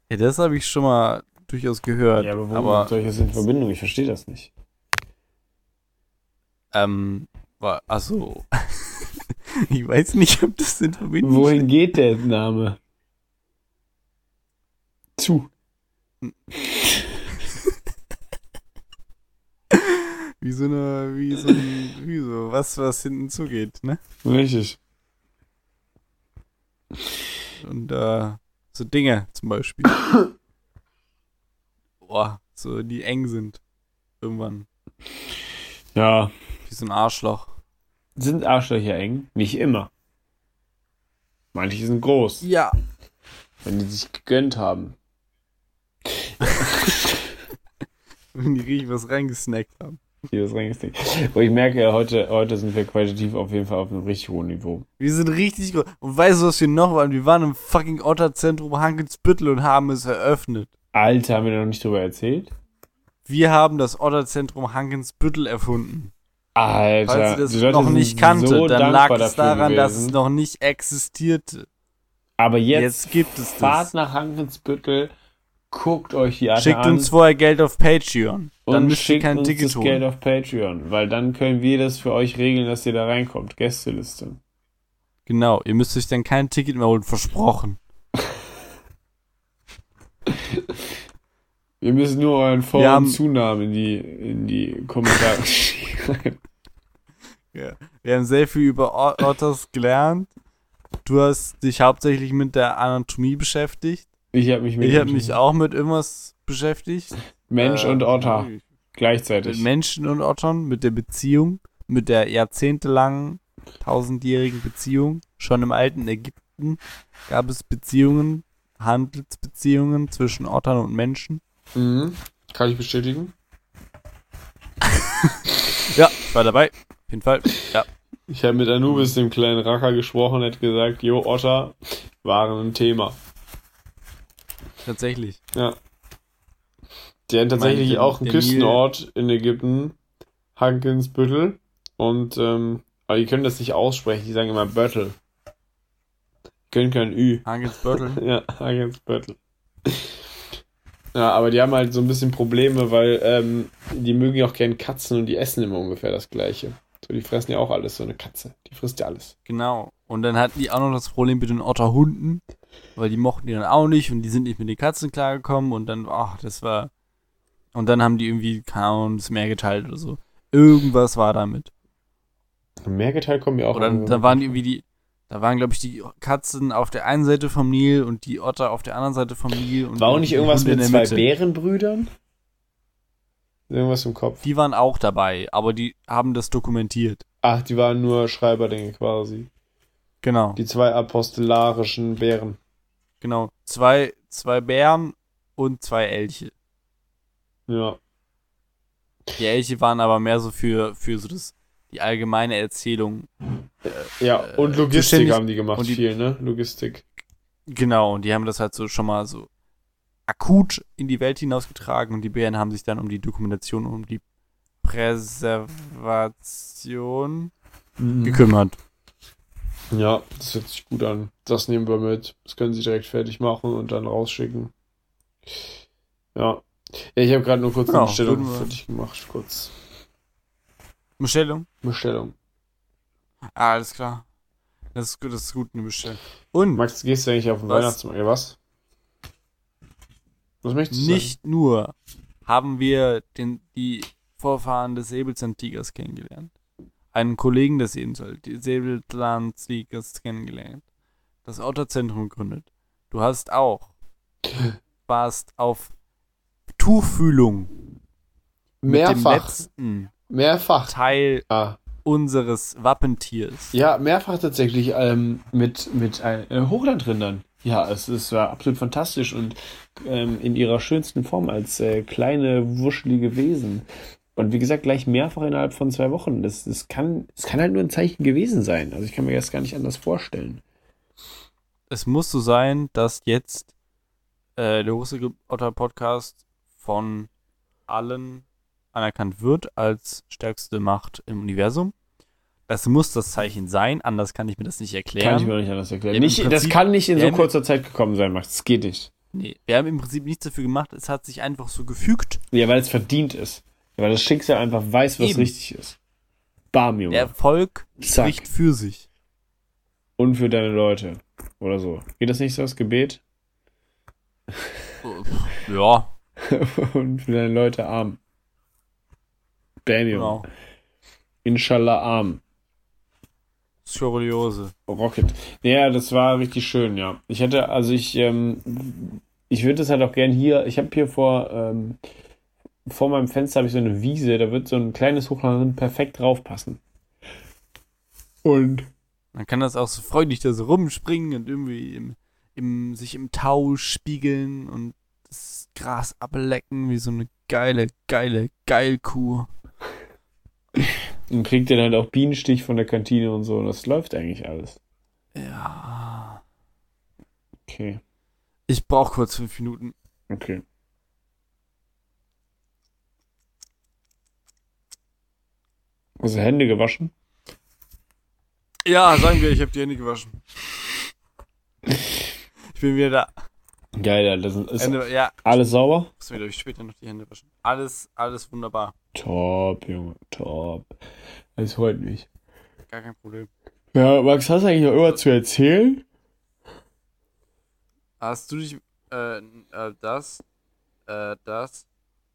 Ja, das habe ich schon mal durchaus gehört. Ja, aber wo aber soll ich das in Verbindung? Ich verstehe das nicht. ähm, war, achso. ich weiß nicht, ob das in Verbindung Wohin geht der Name? Zu. Wie so eine, wie so ein, wie so, was, was hinten zugeht, ne? Richtig. Und äh, so Dinge zum Beispiel. Boah, so die eng sind. Irgendwann. Ja. Wie so ein Arschloch. Sind Arschlöcher eng? Nicht immer. Manche sind groß, Ja. wenn die sich gegönnt haben. Wenn die richtig was reingesnackt haben. Hier ist reingesteckt. Aber ich merke ja, heute, heute sind wir qualitativ auf jeden Fall auf einem richtig hohen Niveau. Wir sind richtig groß. Und weißt du, was wir noch waren? Wir waren im fucking Otterzentrum Hankensbüttel und haben es eröffnet. Alter, haben wir noch nicht drüber erzählt? Wir haben das Otterzentrum Hankensbüttel erfunden. Alter, Falls ihr das die Leute noch nicht kannte, so dann lag es daran, dass es gewesen. noch nicht existierte. Aber jetzt, Jetzt gibt es fahrt das. nach Hankensbüttel, guckt euch die Alte Schickt an uns vorher Geld auf Patreon. Dann und müsst ihr schickt kein uns Ticket das holen. Geld auf Patreon, weil dann können wir das für euch regeln, dass ihr da reinkommt. Gästeliste. Genau, ihr müsst euch dann kein Ticket mehr holen, versprochen. Wir müssen nur euren Vor- Wir und haben- Zunamen in die, in die Kommentare schreiben. Wir haben sehr viel über Ot- Otters gelernt. Du hast dich hauptsächlich mit der Anatomie beschäftigt. Ich habe mich mit Ich habe mich auch mit irgendwas beschäftigt. Mensch Äh, und Otter Mit gleichzeitig. Menschen und Ottern, mit der Beziehung, mit der jahrzehntelangen, tausendjährigen Beziehung. Schon im alten Ägypten gab es Beziehungen, Handelsbeziehungen zwischen Ottern und Menschen. Mhm. Kann ich bestätigen? Ja, ich war dabei. Auf jeden Fall. Ja. Ich habe mit Anubis, dem kleinen Racker, gesprochen, hat gesagt, Jo, Otter waren ein Thema. Tatsächlich. Ja. Die haben tatsächlich Meinte auch einen Küstenort in Ägypten, Hankensbüttel. Und, ähm, aber die können das nicht aussprechen, die sagen immer Böttel. Können kein Ü. Hagelsbörtel. Ja, Hankensbüttel. Ja, aber die haben halt so ein bisschen Probleme, weil ähm, die mögen ja auch gern Katzen und die essen immer ungefähr das Gleiche. So, die fressen ja auch alles, so eine Katze. Die frisst ja alles. Genau. Und dann hatten die auch noch das Problem mit den Otterhunden, weil die mochten die dann auch nicht und die sind nicht mit den Katzen klargekommen und dann, ach, das war. Und dann haben die irgendwie, keine Ahnung, das Meer geteilt oder so. Irgendwas war damit. Im Meergeteil kommen ja auch. Oder dann, irgendwann- da waren die irgendwie die, da waren, glaube ich, die Katzen auf der einen Seite vom Nil und die Otter auf der anderen Seite vom Nil. Und War auch nicht irgendwas mit zwei Mitte. Bärenbrüdern? Irgendwas im Kopf. Die waren auch dabei, aber die haben das dokumentiert. Ach, die waren nur Schreiberdinge quasi. Genau. Die zwei apostellarischen Bären. Genau. Zwei, zwei Bären und zwei Elche. Ja. Die Elche waren aber mehr so für, für so das, die allgemeine Erzählung. Ja, Äh, und Logistik haben die gemacht, die- viel, ne? Logistik. Genau, und die haben das halt so schon mal so akut in die Welt hinausgetragen und die Bären haben sich dann um die Dokumentation, um die Präservation Mhm. gekümmert. Ja, das hört sich gut an. Das nehmen wir mit. Das können sie direkt fertig machen und dann rausschicken. Ja. Ja, ich habe gerade nur kurz Ja, eine Bestellung fertig gemacht. Kurz. Bestellung? Bestellung. Ah, alles klar. Das ist gut, das ist gut, eine Bestellung. Und Max, gehst du eigentlich auf den Was? Weihnachtsmarkt? Ja, was? Was möchtest du nicht nur haben wir den, die Vorfahren des Säbelzahntigers kennengelernt, einen Kollegen des Säbelzahntigers kennengelernt, das Otterzentrum gegründet. Du hast auch, warst auf Tuchfühlung sagen? mit dem Mehrfach. letzten Mehrfach. Teil Ja. unseres Wappentiers. Ja, mehrfach tatsächlich ähm, mit, mit äh, Hochlandrindern. Ja, es, es war absolut fantastisch und ähm, in ihrer schönsten Form als äh, kleine, wuschelige Wesen. Und wie gesagt, gleich mehrfach innerhalb von zwei Wochen. Das, das, kann, das kann halt nur ein Zeichen gewesen sein. Also ich kann mir das gar nicht anders vorstellen. es muss so sein, dass jetzt äh, der Russische Otter Podcast von allen anerkannt wird als stärkste Macht im Universum. Das muss das Zeichen sein, anders kann ich mir das nicht erklären. Kann ich mir nicht anders erklären. Nicht, das Prinzip- kann nicht in so kurzer Zeit gekommen sein, Max. Das geht nicht. nee, wir haben im Prinzip nichts dafür gemacht, es hat sich einfach so gefügt. Ja, weil es verdient ist. Ja, weil das Schicksal einfach weiß, was Eben. richtig ist. Bam, Junge. Der Erfolg Zack. spricht für sich. Und für deine Leute. Oder so. Geht das nicht so, das Gebet? Ja, und für deine Leute arm. Junge. genau. Inshallah arm. Skoliose. Rocket. Ja, das war richtig schön, ja. Ich hätte, also ich, ähm, ich würde das halt auch gern hier, ich habe hier vor, ähm, vor meinem Fenster habe ich so eine Wiese, da wird so ein kleines Hochland perfekt draufpassen. Und Man kann das auch so freudig da so rumspringen und irgendwie im, im, sich im Tau spiegeln und das Gras ablecken wie so eine geile, geile Geilkuh. Dann kriegt ihr dann halt auch Bienenstich von der Kantine und so. Und das läuft eigentlich alles. Ja. Okay, Ich brauche kurz fünf Minuten. okay. Also Hände gewaschen? Ja, sagen wir, ich habe die Hände gewaschen. Ich bin wieder da. Geil. Das ist Ende, ja, alles sauber? müssen wir, glaube ich, später noch die Hände waschen. Alles, alles wunderbar. Top, Junge, top. Das freut mich. Gar kein Problem. Ja, Max, hast du eigentlich noch irgendwas zu erzählen? Hast du dich, äh, äh das, äh, das,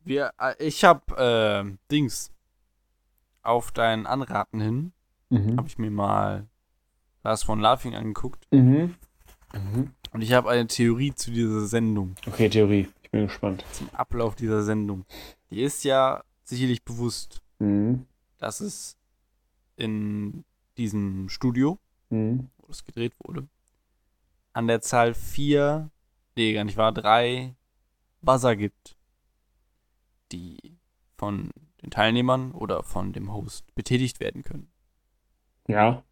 wir, äh, ich hab, äh, Dings, auf dein Anraten hin, Mhm. habe ich mir mal Lars von Laughing angeguckt Mhm. Mhm. und ich habe eine Theorie zu dieser Sendung, Okay, Theorie. Ich bin gespannt. zum Ablauf dieser Sendung. Die ist ja sicherlich bewusst, Mhm. dass es in diesem Studio, Mhm. wo das gedreht wurde, an der Zahl vier, nee, gar nicht wahr, drei Buzzer gibt, die von den Teilnehmern oder von dem Host betätigt werden können. Ja.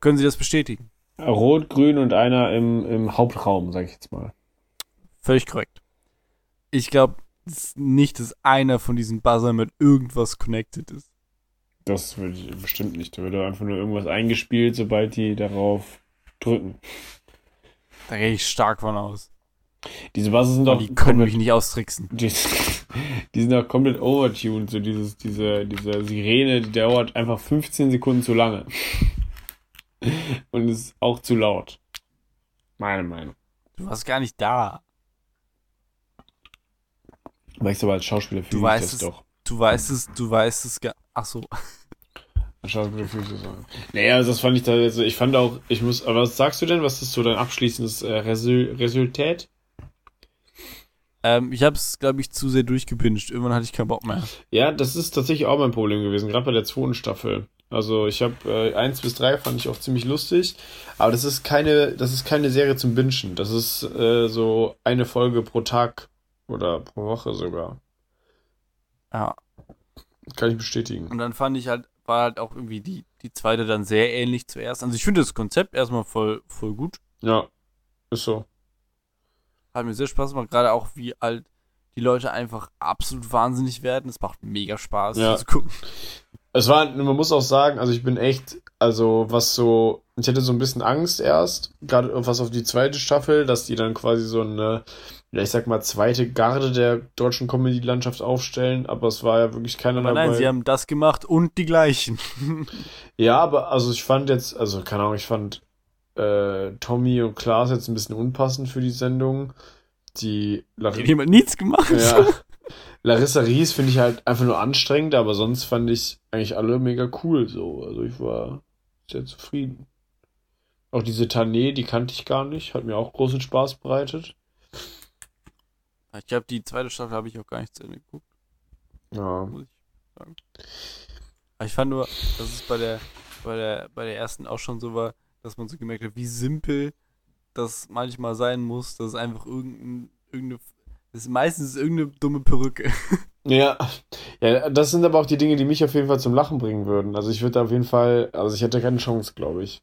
Können Sie das bestätigen? Rot, grün und einer im, im Hauptraum, sag ich jetzt mal. Völlig korrekt. Ich glaube nicht, dass einer von diesen Buzzern mit irgendwas connected ist. Das würde ich bestimmt nicht. Da wird einfach nur irgendwas eingespielt, sobald die darauf drücken. Da gehe ich stark von aus. Diese Basse sind doch die können mich nicht austricksen. Die, die sind auch komplett overtuned, so dieses, diese, diese Sirene, die dauert einfach 15 Sekunden zu lange. Und ist auch zu laut. Meine Meinung. Du warst gar nicht da. Weißt du, aber als Schauspieler fühle ich das es- doch. Du weißt es, du weißt es. Ach so. Als Schauspieler fühle ich das auch. Naja, also das fand ich da jetzt, ich fand auch, ich muss, aber was sagst du denn? Was ist so dein abschließendes äh, Resul Resultat? Ähm, ich habe es, glaube ich, zu sehr durchgepinscht. Irgendwann hatte ich keinen Bock mehr. Ja, das ist tatsächlich auch mein Problem gewesen, gerade bei der zweiten Staffel. Also ich habe äh, eins bis drei fand ich auch ziemlich lustig, aber das ist keine, das ist keine Serie zum Bingen. Das ist äh, so eine Folge pro Tag oder pro Woche sogar. Ja. Kann ich bestätigen. Und dann fand ich halt, war halt auch irgendwie die, die zweite dann sehr ähnlich zuerst. Also ich finde das Konzept erstmal voll, voll gut. Ja, ist so. Hat mir sehr Spaß gemacht, gerade auch wie halt die Leute einfach absolut wahnsinnig werden. Es macht mega Spaß Ja. zu gucken. Es war, man muss auch sagen, also ich bin echt, also was so, ich hatte so ein bisschen Angst erst, gerade was auf die zweite Staffel, dass die dann quasi so eine, ja ich sag mal, zweite Garde der deutschen Comedy-Landschaft aufstellen, aber es war ja wirklich keiner Aber nein, dabei. sie haben das gemacht und die gleichen. Ja, aber also ich fand jetzt, also keine Ahnung, ich fand äh, Tommy und Klaas jetzt ein bisschen unpassend für die Sendung. Die Larissa, jemand nichts gemacht. ja, Larissa Ries finde ich halt einfach nur anstrengend, aber sonst fand ich eigentlich alle mega cool so. Also ich war sehr zufrieden. Auch diese Tané, die kannte ich gar nicht, hat mir auch großen Spaß bereitet. Ich glaube, die zweite Staffel habe ich auch gar nicht zu Ende geguckt, Ja, muss ich sagen. Aber ich fand nur, dass es bei der, bei der, bei der ersten auch schon so war, dass man so gemerkt hat, wie simpel das manchmal sein muss, dass es einfach irgendein, irgendeine, das ist meistens irgendeine dumme Perücke. Ja, ja, das sind aber auch die Dinge, die mich auf jeden Fall zum Lachen bringen würden. Also ich würde auf jeden Fall, also ich hätte keine Chance, glaube ich.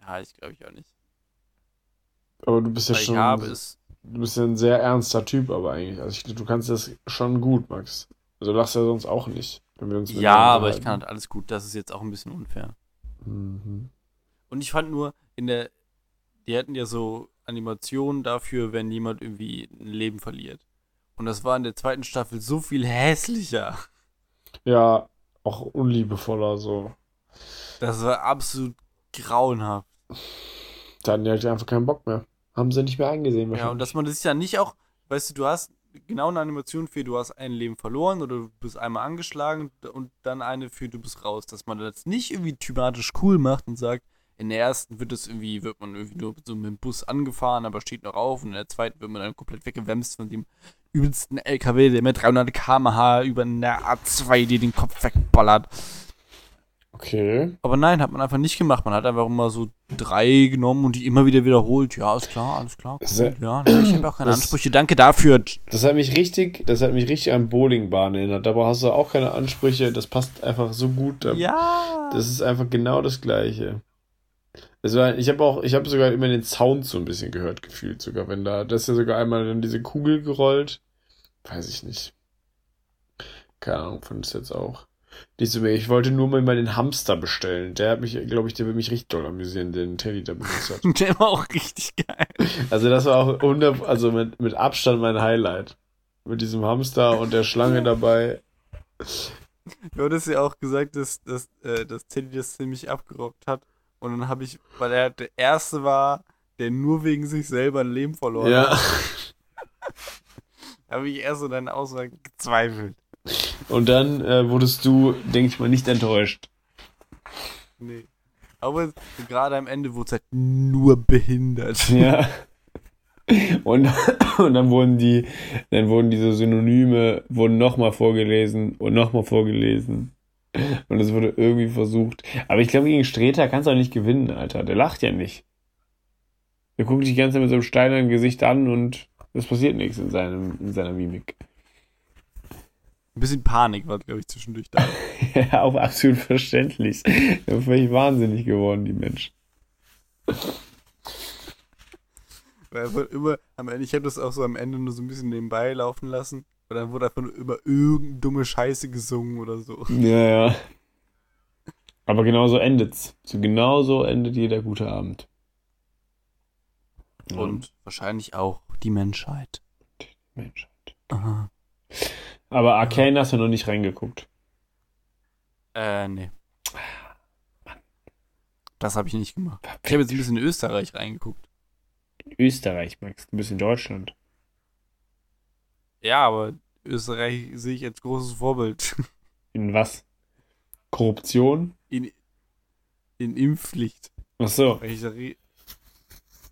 Ja, ich glaube ich auch nicht. Aber du bist ja schon, du bist ja ein sehr ernster Typ, aber eigentlich. Also ich, du kannst das schon gut, Max. Also du lachst ja sonst auch nicht, wenn wir uns Ja, aber ich kann halt alles gut. Das ist jetzt auch ein bisschen unfair. Mhm. Und ich fand nur, in der, die hatten ja so Animationen dafür, wenn jemand irgendwie ein Leben verliert. Und das war in der zweiten Staffel so viel hässlicher. Ja, auch unliebevoller so. Das war absolut grauenhaft. Da hatten die halt einfach keinen Bock mehr. Haben sie nicht mehr eingesehen. Ja, und dass man das ja nicht auch, weißt du, du hast genau eine Animation für, du hast ein Leben verloren oder du bist einmal angeschlagen und dann eine für, du bist raus. Dass man das nicht irgendwie thematisch cool macht und sagt, in der ersten wird es irgendwie, wird man irgendwie nur so mit dem Bus angefahren, aber steht noch auf und in der zweiten wird man dann komplett weggewämst von dem übelsten LKW, der mit 300 km/h über eine A2 dir den Kopf wegballert. Okay. Aber nein, hat man einfach nicht gemacht. Man hat einfach immer so drei genommen und die immer wieder wiederholt. Ja, ist klar, alles klar. Das- Cool, ja, nee, ich habe auch keine das- Ansprüche. Danke dafür. Das hat mich richtig, das hat mich richtig an Bowlingbahn erinnert. Da hast du auch keine Ansprüche. Das passt einfach so gut. Ja. Das ist einfach genau das Gleiche. War, ich habe auch, ich habe sogar immer den Sound so ein bisschen gehört gefühlt, sogar wenn da, das ist ja sogar einmal dann diese Kugel gerollt. Weiß ich nicht. Keine Ahnung, fand es jetzt auch. So, ich wollte nur mal den Hamster bestellen. Der hat mich, glaube ich, der will mich richtig doll amüsieren, den Teddy da benutzt hat. Der war auch richtig geil. Also das war auch 100, also mit, mit Abstand mein Highlight. Mit diesem Hamster und der Schlange dabei. Du hattest ja auch gesagt, dass, dass, äh, dass Teddy das ziemlich abgerockt hat. Und dann habe ich, weil er der Erste war, der nur wegen sich selber ein Leben verloren Ja. hat, habe ich erst so deine Aussage gezweifelt. Und dann äh, wurdest du, denke ich mal, nicht enttäuscht. Nee. Aber gerade am Ende wurde es halt nur behindert. Ja. Und, und dann wurden die, dann wurden diese Synonyme, wurden nochmal vorgelesen und nochmal vorgelesen. Und es wurde irgendwie versucht. Aber ich glaube, gegen Streter kannst du auch nicht gewinnen, Alter. Der lacht ja nicht. Der guckt dich die ganze Zeit mit so einem steinernen Gesicht an und es passiert nichts in, seinem, in seiner Mimik. Ein bisschen Panik war, glaube ich, zwischendurch da. Ja, auch absolut verständlich. Die sind völlig wahnsinnig geworden, die Menschen. Weil er wurde immer, am Ende, ich habe das auch so am Ende nur so ein bisschen nebenbei laufen lassen. Und dann wurde einfach nur immer irgendeine dumme Scheiße gesungen oder so. Ja, ja. Aber genauso endet's. So genauso endet jeder gute Abend. Und wahrscheinlich auch die Menschheit. Mensch. Aha. Aber Arcane hast du noch nicht reingeguckt. Äh, nee. Das habe ich nicht gemacht. Ich habe jetzt ein bisschen in Österreich reingeguckt. Österreich, Max. Du bist in Deutschland. Ja, aber Österreich sehe ich als großes Vorbild. In was? Korruption? In, in Impfpflicht. Ach so.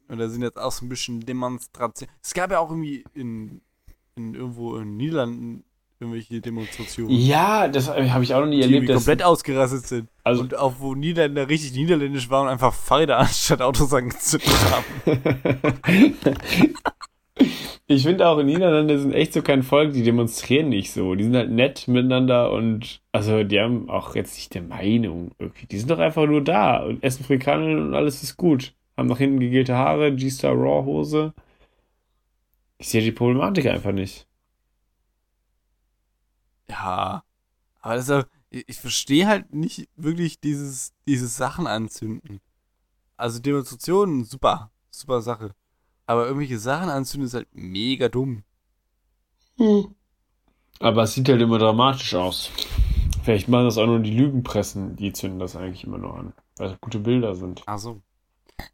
Und da sind jetzt auch so ein bisschen Demonstrationen. Es gab ja auch irgendwie in, in irgendwo in Niederlanden irgendwelche Demonstrationen. Ja, das habe ich auch noch nie die erlebt. dass- komplett ausgerastet sind. Also- und auch wo Niederländer richtig niederländisch waren und einfach Fahrräder anstatt Autos angezündet haben. ich finde auch in Niederlande sind echt so kein Volk, die demonstrieren nicht so. Die sind halt nett miteinander und also die haben auch jetzt nicht der Meinung irgendwie. Die sind doch einfach nur da und essen Frikaddeln und alles ist gut. Haben nach hinten gegelte Haare, G-Star Raw Hose. Ich sehe die Problematik einfach nicht. Ja. Aber das ist auch, ich, ich verstehe halt nicht wirklich dieses, dieses Sachen anzünden. Also Demonstrationen, super, super Sache. Aber irgendwelche Sachen anzünden ist halt mega dumm. Aber es sieht halt immer dramatisch aus. Vielleicht machen das auch nur die Lügenpressen, die zünden das eigentlich immer nur an. Weil es gute Bilder sind. Ach so.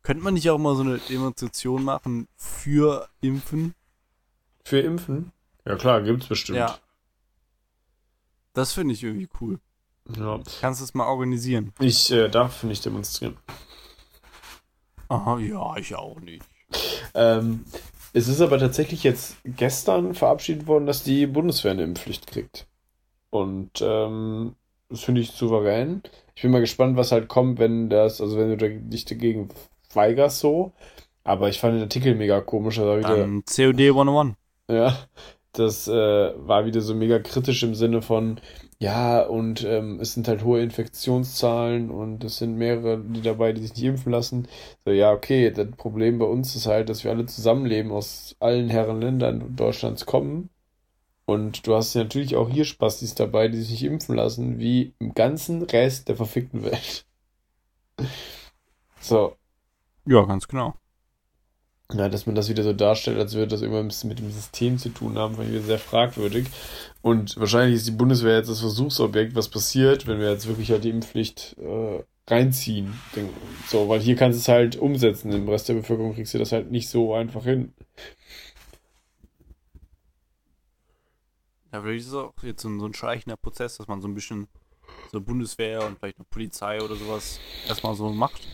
Könnte man nicht auch mal so eine Demonstration machen für Impfen? Für Impfen? Ja klar, gibt's bestimmt. Ja. Das finde ich irgendwie cool. ja. Kannst du es mal organisieren? Ich äh, darf nicht demonstrieren. Aha, ja, ich auch nicht. Ähm, es ist aber tatsächlich jetzt gestern verabschiedet worden, dass die Bundeswehr eine Impfpflicht kriegt. Und ähm, das finde ich souverän. Ich bin mal gespannt, was halt kommt, wenn das, also wenn du dich dagegen weigerst so. Aber ich fand den Artikel mega komisch. Also wieder, Dann COD 101. ja, das äh, war wieder so mega kritisch im Sinne von, ja, und ähm, es sind halt hohe Infektionszahlen und es sind mehrere, die dabei, die sich nicht impfen lassen. So, ja, okay, das Problem bei uns ist halt, dass wir alle zusammenleben, aus allen Herren Ländern Deutschlands kommen. Und du hast natürlich auch hier Spastis dabei, die sich nicht impfen lassen, wie im ganzen Rest der verfickten Welt. So, Ja, ganz genau. Ja, dass man das wieder so darstellt, als würde das irgendwas mit dem System zu tun haben, fand ich wieder sehr fragwürdig. Und wahrscheinlich ist die Bundeswehr jetzt das Versuchsobjekt, was passiert, wenn wir jetzt wirklich halt die Impfpflicht äh, reinziehen. So, weil hier kannst du es halt umsetzen, im Rest der Bevölkerung kriegst du das halt nicht so einfach hin. Ja, vielleicht ist es auch jetzt so ein, so ein schleichender Prozess, dass man so ein bisschen so Bundeswehr und vielleicht noch Polizei oder sowas erstmal so macht.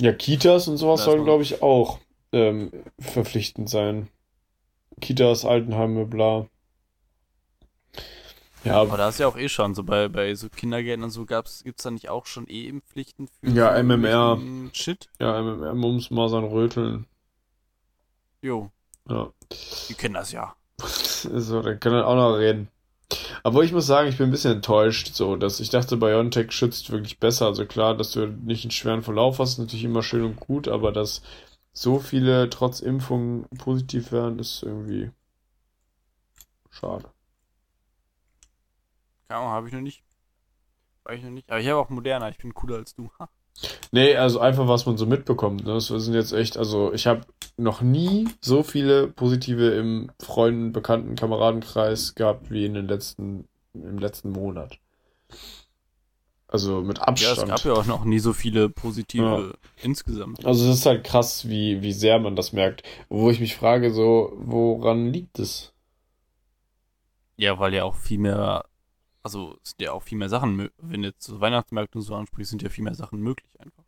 Ja, Kitas und sowas sollen, glaube ich, auch ähm, verpflichtend sein. Kitas, Altenheime, bla. Ja, Aber da ist ja auch eh schon, so bei, bei so Kindergärten und so gab's, gibt's da nicht auch schon eh Impfpflichten für Ja, MMR. Shit? ja, MMR, Mumps, Masern, Röteln. Jo, Ja. die kennen das ja. So, dann können wir auch noch reden. Aber ich muss sagen, ich bin ein bisschen enttäuscht, so, dass ich dachte, BioNTech schützt wirklich besser. Also klar, dass du nicht einen schweren Verlauf hast, natürlich immer schön und gut, aber dass so viele trotz Impfung positiv werden, ist irgendwie schade. Keine Ahnung, habe ich noch nicht. Weiß ich noch nicht. Aber ich habe auch moderner. Ich bin cooler als du. Ha. Nee, also einfach, was man so mitbekommt. Ne? Das sind jetzt echt, also ich habe noch nie so viele positive im Freunden, Bekannten, Kameradenkreis gehabt wie in den letzten, im letzten Monat. Also mit Ja, Abstand. es gab ja auch noch nie so viele positive insgesamt. Also es ist halt krass, wie, wie sehr man das merkt. Wo ich mich frage, so, woran liegt es? Ja, weil ja auch viel mehr, also es sind ja auch viel mehr Sachen, wenn du jetzt so Weihnachtsmärkte und so ansprichst, sind ja viel mehr Sachen möglich einfach.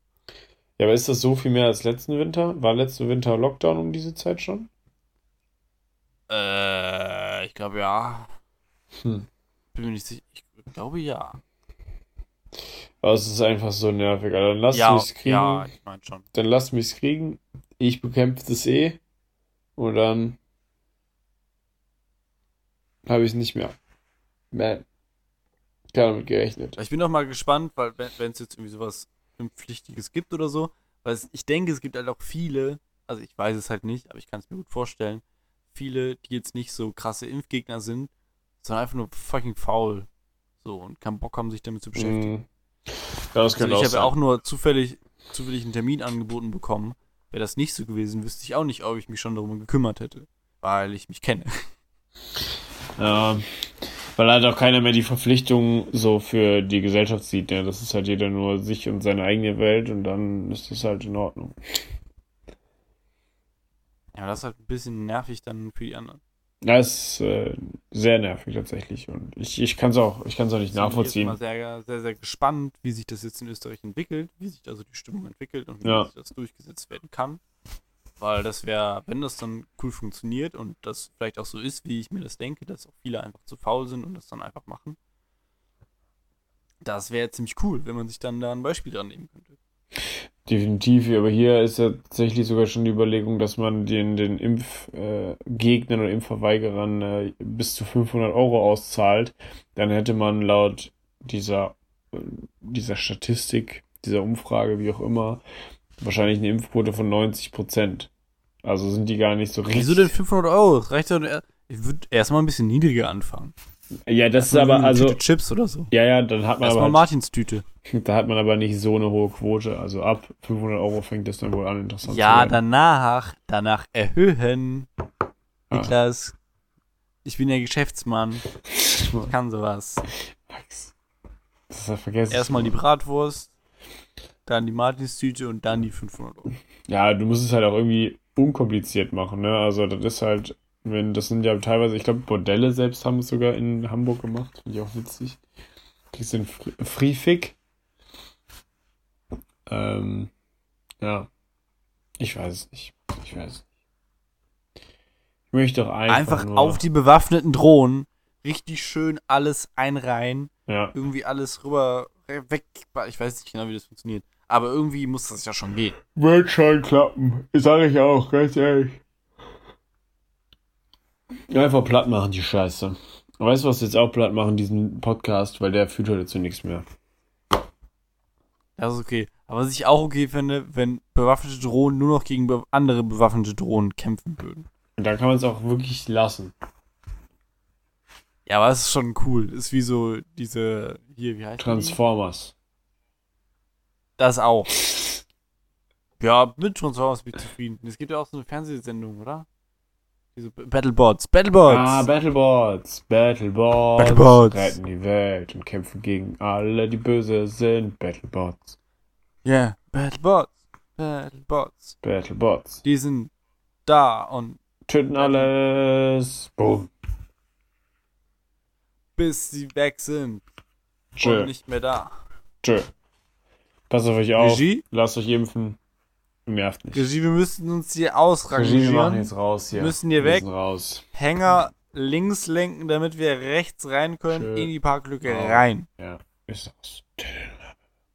Ja, aber ist das so viel mehr als letzten Winter? War letzten Winter Lockdown um diese Zeit schon? Äh, ich glaube ja. Hm. Bin mir nicht sicher. Ich glaube ja. Aber es ist einfach so nervig. Also dann lasst ja, mich's kriegen. ja, ich meine schon. Dann lasst mich's kriegen. Ich bekämpfe das eh. Und dann habe ich es nicht mehr. Man. Keiner damit gerechnet. Ich bin auch mal gespannt, weil wenn es jetzt irgendwie sowas Impfpflichtiges gibt oder so, weil es, ich denke, es gibt halt auch viele, also ich weiß es halt nicht, aber ich kann es mir gut vorstellen, viele, die jetzt nicht so krasse Impfgegner sind, sondern einfach nur fucking faul. So, und keinen Bock haben, sich damit zu beschäftigen. Mm. Ja, das Also könnte ich habe auch nur zufällig, zufällig einen Termin angeboten bekommen. Wäre das nicht so gewesen, wüsste ich auch nicht, ob ich mich schon darum gekümmert hätte. Weil ich mich kenne. Ja, weil halt auch keiner mehr die Verpflichtung so für die Gesellschaft sieht. Ne? Das ist halt jeder nur sich und seine eigene Welt und dann ist das halt in Ordnung. Ja, das ist halt ein bisschen nervig dann für die anderen. Das ist äh, sehr nervig tatsächlich und ich, ich kann es auch, ich kann's auch nicht bin ich nachvollziehen. jetzt mal sehr, sehr, sehr gespannt, wie sich das jetzt in Österreich entwickelt, wie sich also die Stimmung entwickelt und wie Ja. sich das durchgesetzt werden kann. Weil das wäre, wenn das dann cool funktioniert und das vielleicht auch so ist, wie ich mir das denke, dass auch viele einfach zu faul sind und das dann einfach machen. Das wäre ziemlich cool, wenn man sich dann da ein Beispiel dran nehmen könnte. Definitiv, aber hier ist ja tatsächlich sogar schon die Überlegung, dass man den, den Impfgegnern äh, oder Impfverweigerern äh, bis zu 500 Euro auszahlt. Dann hätte man laut dieser, äh, dieser Statistik, dieser Umfrage, wie auch immer, wahrscheinlich eine Impfquote von 90 Prozent. Also sind die gar nicht so richtig. Wieso denn 500 Euro? Das reicht doch. nur- Ich würde erstmal ein bisschen niedriger anfangen. Ja, das ist aber, also, Tüte Chips oder so. ja, ja, dann hat man Erstmal aber, halt, Martins Tüte. da hat man aber nicht so eine hohe Quote. Also ab 500 Euro fängt das dann wohl an, interessant Ja, zu werden. danach, danach erhöhen. Ah. Niklas, ich bin ja Geschäftsmann. Ich kann sowas. Max. Das ist ja vergessen. Erstmal die Bratwurst, dann die Martinstüte und dann die 500 Euro. Ja, du musst es halt auch irgendwie unkompliziert machen, ne? Also das ist halt, wenn, das sind ja teilweise, ich glaube, Bordelle selbst haben es sogar in Hamburg gemacht. Finde ich auch witzig. Kriegst du den Free Fick. Ähm, ja. Ich weiß es nicht. Ich weiß es nicht. Ich möchte doch einfach, Einfach nur, auf die bewaffneten Drohnen richtig schön alles einreihen, Ja, irgendwie alles rüber weg. Ich weiß nicht genau, wie das funktioniert. Aber irgendwie muss das ja schon gehen. wird schon klappen. Sage ich auch, ganz ehrlich. Einfach platt machen, die Scheiße. Weißt du, was jetzt auch platt machen, diesen Podcast, weil der führt heute zu nichts mehr. Das ist okay. Aber was ich auch okay finde, wenn bewaffnete Drohnen nur noch gegen be andere bewaffnete Drohnen kämpfen würden. Und dann kann man es auch wirklich lassen. Ja, aber es ist schon cool. Ist wie so diese, hier, wie heißt die? Transformers. Das auch. Ja, mit Transformers bin ich zufrieden. Es gibt ja auch so eine Fernsehsendung, oder? Diese Battlebots. Battlebots! Ah, Battlebots. Battlebots. Battlebots. Retten die Welt und kämpfen gegen alle, die böse sind. Battlebots. yeah, Battlebots. Battlebots. Battlebots. Die sind da und Töten alles. Boom. bis sie weg sind und Tschö. nicht mehr da. Tschö. Passt auf euch auf. Regie? Lasst euch impfen. Nervt nicht. Regie, wir müssen uns hier Regie, wir ausrangieren. machen jetzt raus hier. Müssen hier Wir weg. raus. Hänger links lenken, damit wir rechts rein können, Schön. in die Parklücke Genau. rein. Ja, ist raus.